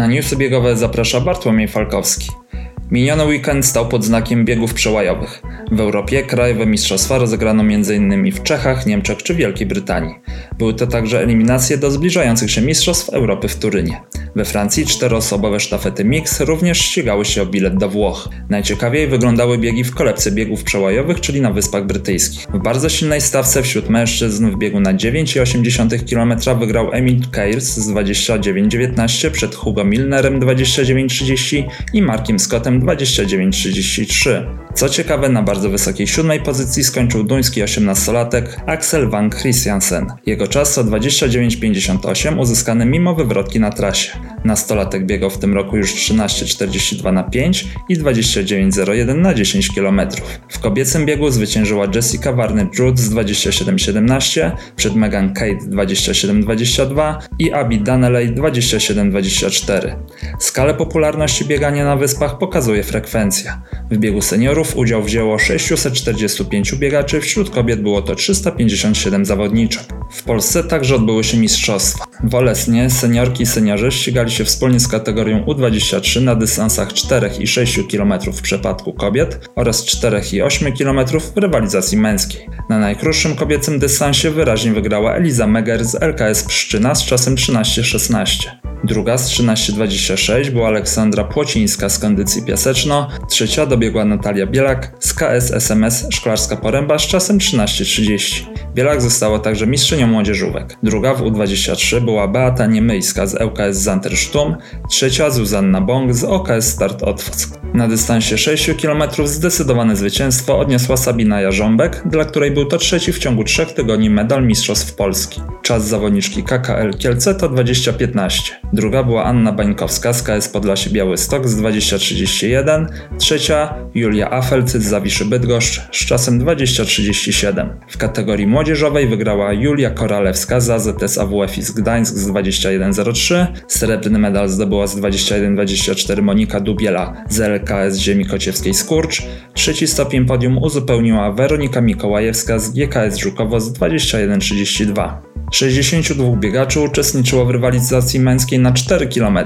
Na newsy biegowe zaprasza Bartłomiej Falkowski. Miniony weekend stał pod znakiem biegów przełajowych. W Europie krajowe mistrzostwa rozegrano m.in. w Czechach, Niemczech czy Wielkiej Brytanii. Były to także eliminacje do zbliżających się Mistrzostw Europy w Turynie. We Francji czteroosobowe sztafety mix również ścigały się o bilet do Włoch. Najciekawiej wyglądały biegi w kolebce biegów przełajowych, czyli na Wyspach Brytyjskich. W bardzo silnej stawce wśród mężczyzn w biegu na 9,8 km wygrał Emil Keyrs z 29,19 przed Hugo Milnerem 29,30 i Markiem Scottem 29,33. Co ciekawe, na bardzo wysokiej siódmej pozycji skończył duński 18-latek Axel Van Christiansen. Jego czas to 29,58 uzyskany mimo wywrotki na trasie. Nastolatek biegał w tym roku już 13,42 na 5 i 29,01 na 10 km. W kobiecym biegu zwyciężyła Jessica Warner-Jude z 27,17 przed Megan Kate 27,22 i Abby Daneley 27,24. Skalę popularności biegania na wyspach pokazuje frekwencja. W biegu seniorów udział wzięło 645 biegaczy, wśród kobiet było to 357 zawodniczek. W Polsce także odbyły się mistrzostwa. W Olesnie seniorki i seniorzy ścigali się wspólnie z kategorią U23 na dystansach 4 i 6 km w przypadku kobiet oraz 4 i 8 km w rywalizacji męskiej. Na najkrótszym kobiecym dystansie wyraźnie wygrała Eliza Meger z LKS Pszczyna z czasem 13-16. Druga z 13.26 była Aleksandra Płocińska z kondycji Piaseczno, trzecia dobiegła Natalia Bielak z KS SMS Szklarska Poręba z czasem 13.30. Bielak została także mistrzynią młodzieżówek. Druga w U23 była Beata Niemyjska z ŁKS Zantersturm, trzecia Zuzanna Bong z OKS Start Otwock. Na dystansie 6 km zdecydowane zwycięstwo odniosła Sabina Jarząbek, dla której był to trzeci w ciągu trzech tygodni medal Mistrzostw Polski. Czas zawodniczki KKL Kielce to 20.15. Druga była Anna Bańkowska z KS Podlasie Białystok z 20.31. Trzecia Julia Afelt z Zawiszy Bydgoszcz z czasem 20.37. W kategorii młodzieżowej wygrała Julia Koralewska z AZS AWF z Gdańsk z 21.03. Srebrny medal zdobyła z 21.24 Monika Dubiela z LKS Ziemi Kociewskiej Skurcz. Trzeci stopień podium uzupełniła Weronika Mikołajewska z GKS Żukowo z 21.32. 62 biegaczy uczestniczyło w rywalizacji męskiej na 4 km.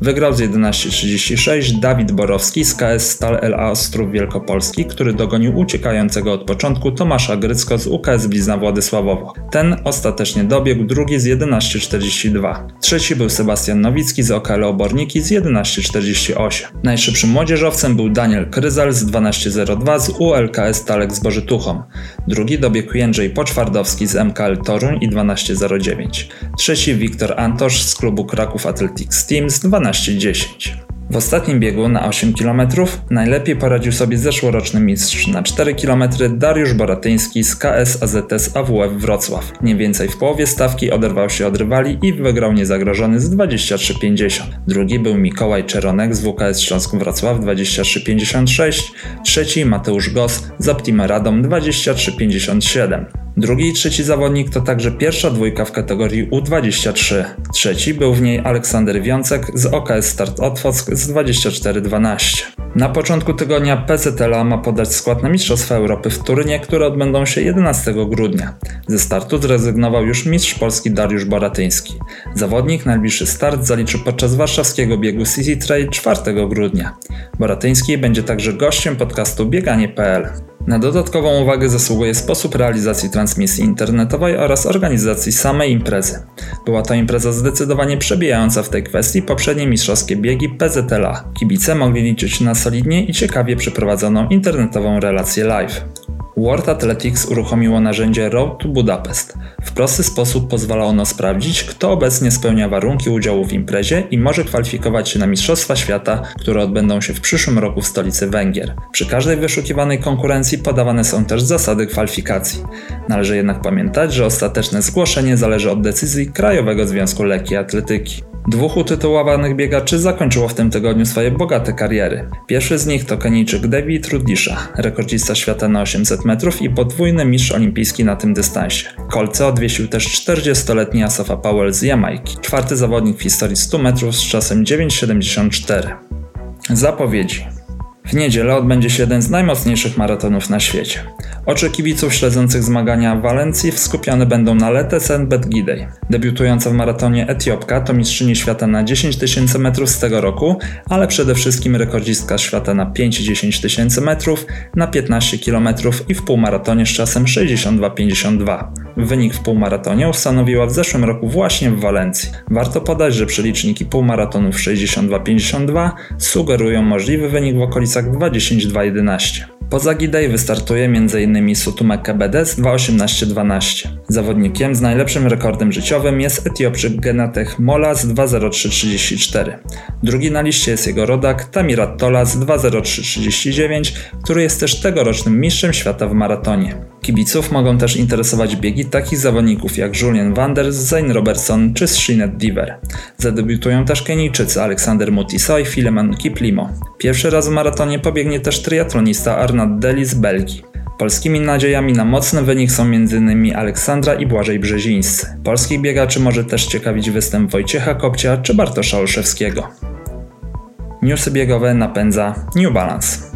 Wygrał z 11.36 Dawid Borowski z KS Stal LA Ostrów Wielkopolski, który dogonił uciekającego od początku Tomasza Grycko z UKS Blizna Władysławowo. Ten ostatecznie dobiegł drugi z 11.42. Trzeci był Sebastian Nowicki z OKL Oborniki z 11.48. Najszybszym młodzieżowcem był Daniel Kryzal z 12.02 z ULKS Talek z Bożytuchą. Drugi dobiegł Jędrzej Poczwardowski z MKL Toruń i 12.09. Trzeci Wiktor Antosz z klubu Kraków Athletics Team z 12.10. W ostatnim biegu na 8 km najlepiej poradził sobie zeszłoroczny mistrz na 4 km Dariusz Boratyński z KS AZS AWF Wrocław. Mniej więcej w połowie stawki oderwał się od rywali i wygrał niezagrożony z 23,50. Drugi był Mikołaj Czeronek z WKS Śląsk Wrocław 23,56. Trzeci Mateusz Gos z Optima Radom 23,57. Drugi i trzeci zawodnik to także pierwsza dwójka w kategorii U23. Trzeci był w niej Aleksander Wiącek z OKS Start Otwock z 24-12. Na początku tygodnia PZLA ma podać skład na Mistrzostwa Europy w Turynie, które odbędą się 11 grudnia. Ze startu zrezygnował już mistrz Polski Dariusz Boratyński. Zawodnik najbliższy start zaliczy podczas warszawskiego biegu City Trail 4 grudnia. Boratyński będzie także gościem podcastu bieganie.pl. Na dodatkową uwagę zasługuje sposób realizacji transmisji internetowej oraz organizacji samej imprezy. Była to impreza zdecydowanie przebijająca w tej kwestii poprzednie mistrzowskie biegi PZLA. Kibice mogli liczyć na solidnie i ciekawie przeprowadzoną internetową relację live. World Athletics uruchomiło narzędzie Road to Budapest. W prosty sposób pozwala ono sprawdzić, kto obecnie spełnia warunki udziału w imprezie i może kwalifikować się na Mistrzostwa Świata, które odbędą się w przyszłym roku w stolicy Węgier. Przy każdej wyszukiwanej konkurencji podawane są też zasady kwalifikacji. Należy jednak pamiętać, że ostateczne zgłoszenie zależy od decyzji Krajowego Związku Lekkiej Atletyki. Dwóch utytułowanych biegaczy zakończyło w tym tygodniu swoje bogate kariery. Pierwszy z nich to Kenijczyk David Rudisha, rekordzista świata na 800 metrów i podwójny mistrz olimpijski na tym dystansie. Kolce odwiesił też 40-letni Asafa Powell z Jamajki, czwarty zawodnik w historii 100 metrów z czasem 9,74. Zapowiedzi w niedzielę odbędzie się jeden z najmocniejszych maratonów na świecie. Oczy kibiców śledzących zmagania w Walencji skupione będą na Lete Senbet Gidej. Debiutująca w maratonie Etiopka to mistrzyni świata na 10 tysięcy metrów z tego roku, ale przede wszystkim rekordzistka świata na 5 i 10 tysięcy metrów, na 15 km i w półmaratonie z czasem 62,52. Wynik w półmaratonie ustanowiła w zeszłym roku właśnie w Walencji. Warto podać, że przeliczniki półmaratonów 62,52 sugerują możliwy wynik w okolicach 2.10.2.11. Poza Gidej wystartuje m.in. Sutume Kebedes 2.18.12. Zawodnikiem z najlepszym rekordem życiowym jest Etiopczyk Genatech Molas 2.03.34. Drugi na liście jest jego rodak Tamirat Tolas 2.03.39, który jest też tegorocznym mistrzem świata w maratonie. Kibiców mogą też interesować biegi takich zawodników jak Julian Wanders, Zane Robertson czy Shinet Diver. Zadebiutują też Kenijczycy Aleksander Mutiso i Filemon Kiplimo. Pierwszy raz w maratonie pobiegnie też triatlonista Arnaud Deli z Belgii. Polskimi nadziejami na mocny wynik są m.in. Aleksandra i Błażej Brzezińscy. Polskich biegaczy może też ciekawić występ Wojciecha Kopcia czy Bartosza Olszewskiego. Newsy biegowe napędza New Balance.